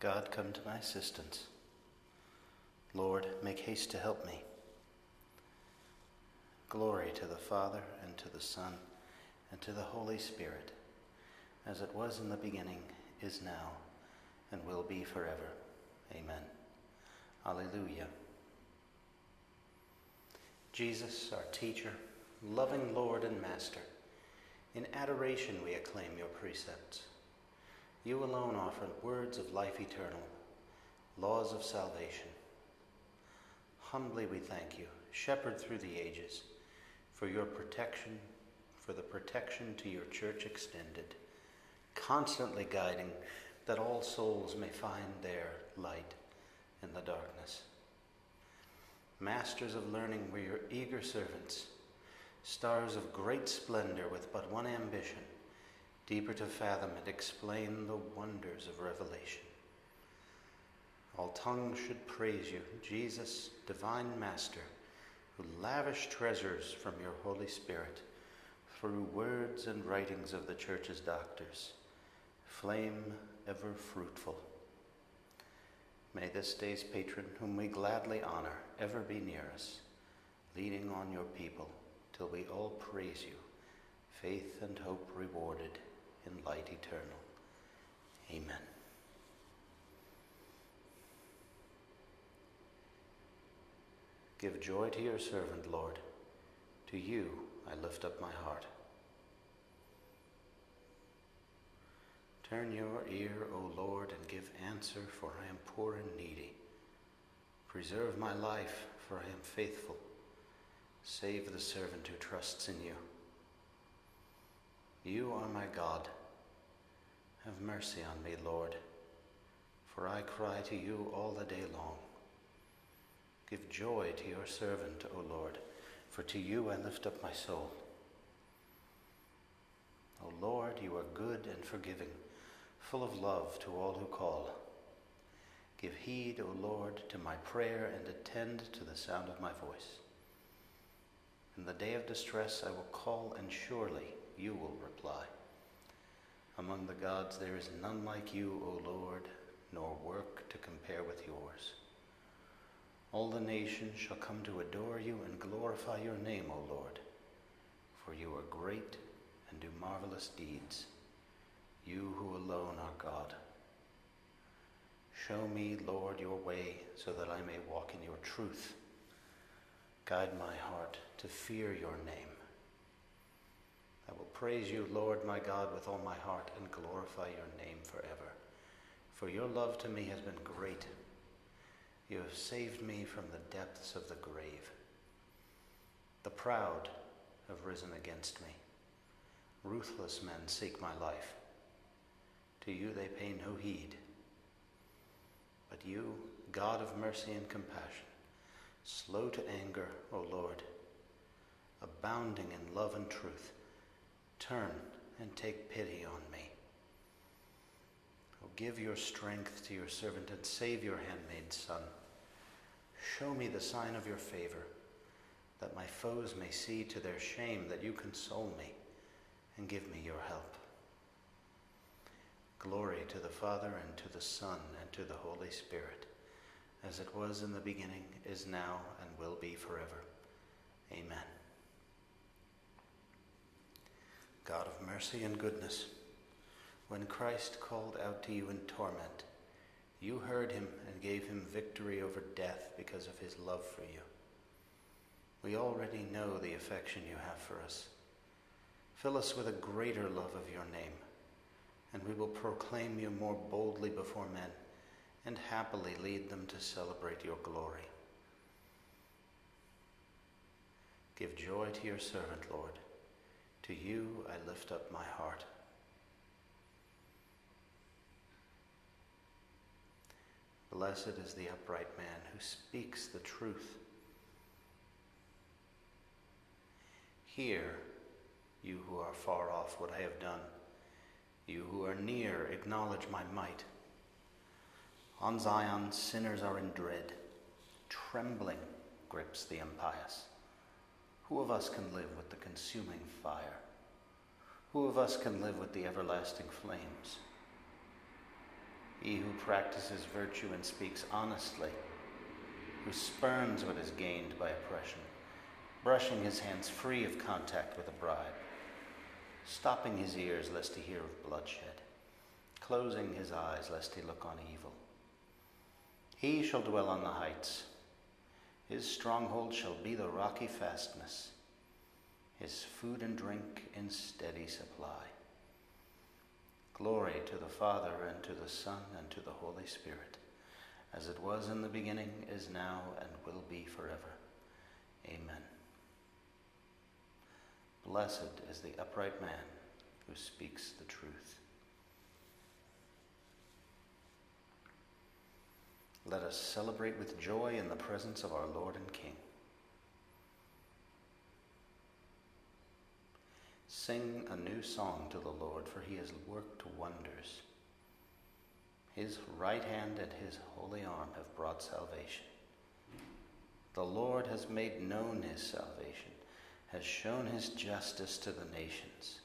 God, come to my assistance. Lord, make haste to help me. Glory to the Father, and to the Son, and to the Holy Spirit, as it was in the beginning, is now, and will be forever. Amen. Alleluia. Jesus, our teacher, loving Lord and Master, in adoration we acclaim your precepts. You alone offer words of life eternal, laws of salvation. Humbly we thank you, shepherd through the ages, for your protection, for the protection to your church extended, constantly guiding that all souls may find their light in the darkness. Masters of learning, we're your eager servants, stars of great splendor with but one ambition deeper to fathom and explain the wonders of revelation. All tongues should praise you, Jesus, divine Master, who lavish treasures from your Holy Spirit through words and writings of the Church's doctors, flame ever fruitful. May this day's patron, whom we gladly honor, ever be near us, leading on your people till we all praise you, faith and hope rewarded in light eternal. Amen. Give joy to your servant, Lord. To you I lift up my heart. Turn your ear, O Lord, and give answer, for I am poor and needy. Preserve my life, for I am faithful. Save the servant who trusts in you. You are my God. Have mercy on me, Lord, for I cry to you all the day long. Give joy to your servant, O Lord, for to you I lift up my soul. O Lord, you are good and forgiving, full of love to all who call. Give heed, O Lord, to my prayer and attend to the sound of my voice. In the day of distress I will call, and surely you will reply. Among the gods there is none like you, O Lord, nor work to compare with yours. All the nations shall come to adore you and glorify your name, O Lord, for you are great and do marvelous deeds, you who alone are God. Show me, Lord, your way so that I may walk in your truth. Guide my heart to fear your name. I will praise you, Lord my God, with all my heart and glorify your name forever. For your love to me has been great. You have saved me from the depths of the grave. The proud have risen against me. Ruthless men seek my life. To you they pay no heed. But you, God of mercy and compassion, slow to anger, O Lord, abounding in love and truth, Turn and take pity on me. Oh, give your strength to your servant and save your handmaid son. Show me the sign of your favor, that my foes may see to their shame that you console me and give me your help. Glory to the Father and to the Son and to the Holy Spirit, as it was in the beginning, is now, and will be forever. Amen. God of mercy and goodness, when Christ called out to you in torment, you heard him and gave him victory over death because of his love for you. We already know the affection you have for us. Fill us with a greater love of your name, and we will proclaim you more boldly before men and happily lead them to celebrate your glory. Give joy to your servant, Lord to you I lift up my heart. Blessed is the upright man who speaks the truth. Hear, you who are far off, what I have done. You who are near, acknowledge my might. On Zion, sinners are in dread. Trembling grips the impious. Who of us can live with the consuming fire? Who of us can live with the everlasting flames? He who practices virtue and speaks honestly, who spurns what is gained by oppression, brushing his hands free of contact with a bribe, stopping his ears lest he hear of bloodshed, closing his eyes lest he look on evil. He shall dwell on the heights. His stronghold shall be the rocky fastness, his food and drink in steady supply. Glory to the Father, and to the Son, and to the Holy Spirit, as it was in the beginning, is now, and will be forever. Amen. Blessed is the upright man who speaks the truth. Let us celebrate with joy in the presence of our Lord and King. Sing a new song to the Lord, for he has worked wonders. His right hand and his holy arm have brought salvation. The Lord has made known his salvation, has shown his justice to the nations.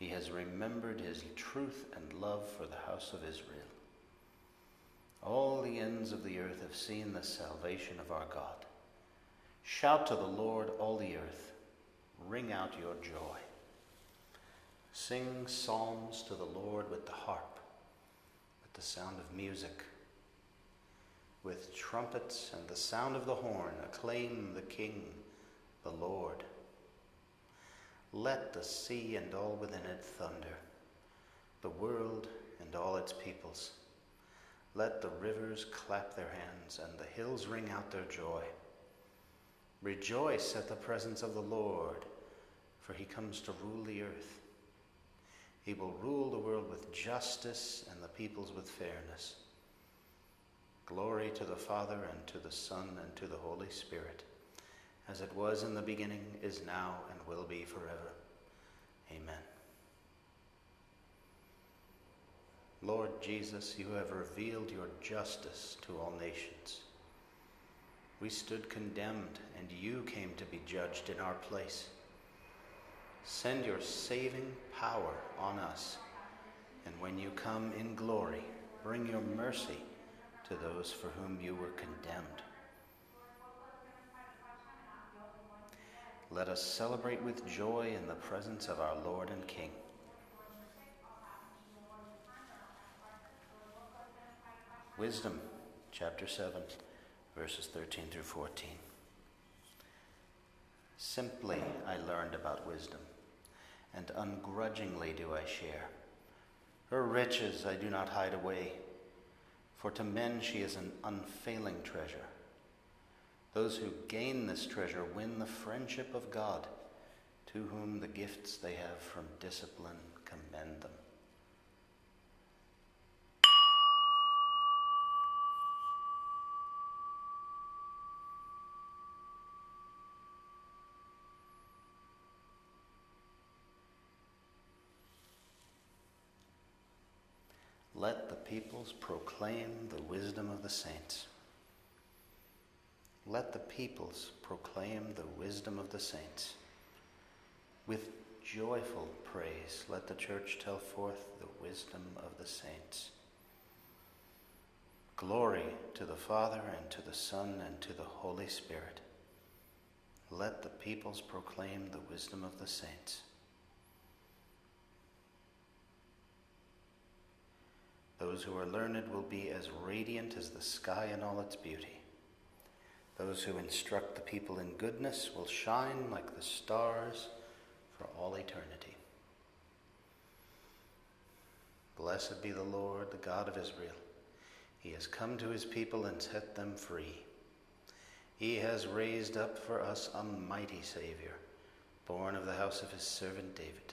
He has remembered his truth and love for the house of Israel. All the ends of the earth have seen the salvation of our God. Shout to the Lord, all the earth. Ring out your joy. Sing psalms to the Lord with the harp, with the sound of music. With trumpets and the sound of the horn, acclaim the King, the Lord. Let the sea and all within it thunder, the world and all its peoples. Let the rivers clap their hands and the hills ring out their joy. Rejoice at the presence of the Lord, for he comes to rule the earth. He will rule the world with justice and the peoples with fairness. Glory to the Father, and to the Son, and to the Holy Spirit, as it was in the beginning, is now, and will be forever. Amen. Lord Jesus, you have revealed your justice to all nations. We stood condemned, and you came to be judged in our place. Send your saving power on us, and when you come in glory, bring your mercy to those for whom you were condemned. Let us celebrate with joy in the presence of our Lord and King. Wisdom, chapter 7, verses 13 through 14. Simply I learned about wisdom, and ungrudgingly do I share. Her riches I do not hide away, for to men she is an unfailing treasure. Those who gain this treasure win the friendship of God, to whom the gifts they have from discipline commend them. Let the peoples proclaim the wisdom of the saints. Let the peoples proclaim the wisdom of the saints. With joyful praise, let the church tell forth the wisdom of the saints. Glory to the Father, and to the Son, and to the Holy Spirit. Let the peoples proclaim the wisdom of the saints. Those who are learned will be as radiant as the sky in all its beauty. Those who instruct the people in goodness will shine like the stars for all eternity. Blessed be the Lord, the God of Israel. He has come to his people and set them free. He has raised up for us a mighty Savior, born of the house of his servant David.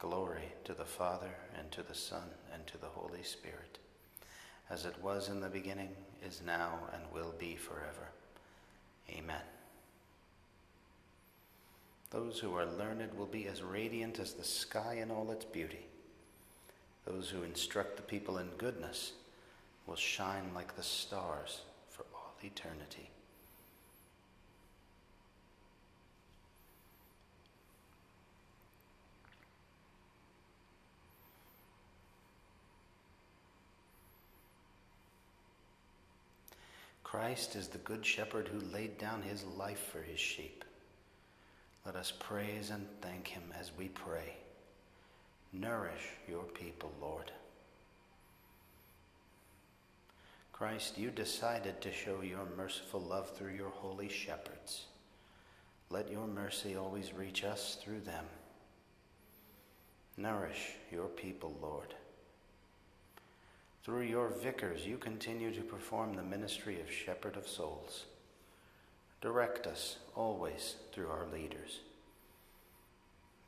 Glory to the Father, and to the Son, and to the Holy Spirit as it was in the beginning, is now, and will be forever. Amen. Those who are learned will be as radiant as the sky in all its beauty. Those who instruct the people in goodness will shine like the stars for all eternity. Christ is the good shepherd who laid down his life for his sheep. Let us praise and thank him as we pray. Nourish your people, Lord. Christ, you decided to show your merciful love through your holy shepherds. Let your mercy always reach us through them. Nourish your people, Lord. Through your vicars, you continue to perform the ministry of shepherd of souls. Direct us always through our leaders.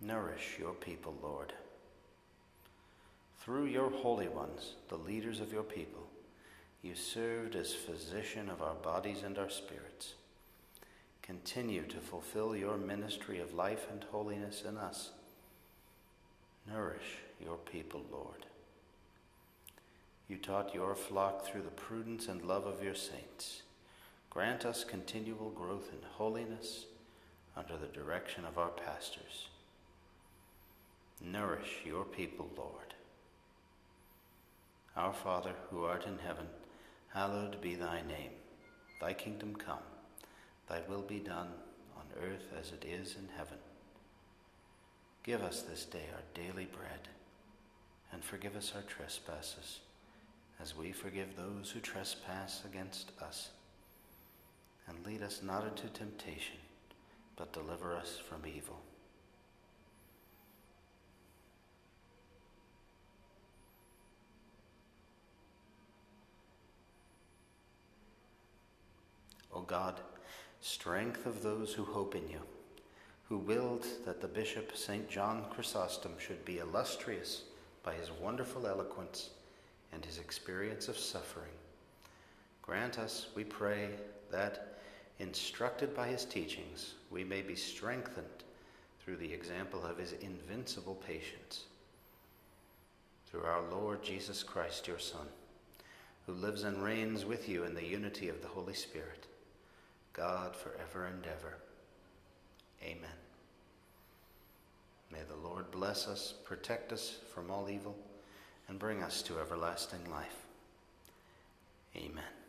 Nourish your people, Lord. Through your holy ones, the leaders of your people, you served as physician of our bodies and our spirits. Continue to fulfill your ministry of life and holiness in us. Nourish your people, Lord. You taught your flock through the prudence and love of your saints. Grant us continual growth in holiness under the direction of our pastors. Nourish your people, Lord. Our Father, who art in heaven, hallowed be thy name. Thy kingdom come, thy will be done on earth as it is in heaven. Give us this day our daily bread, and forgive us our trespasses as we forgive those who trespass against us. And lead us not into temptation, but deliver us from evil. O God, strength of those who hope in you, who willed that the Bishop St. John Chrysostom should be illustrious by his wonderful eloquence and his experience of suffering. Grant us, we pray, that, instructed by his teachings, we may be strengthened through the example of his invincible patience. Through our Lord Jesus Christ, your Son, who lives and reigns with you in the unity of the Holy Spirit, God forever and ever. Amen. May the Lord bless us, protect us from all evil and bring us to everlasting life. Amen.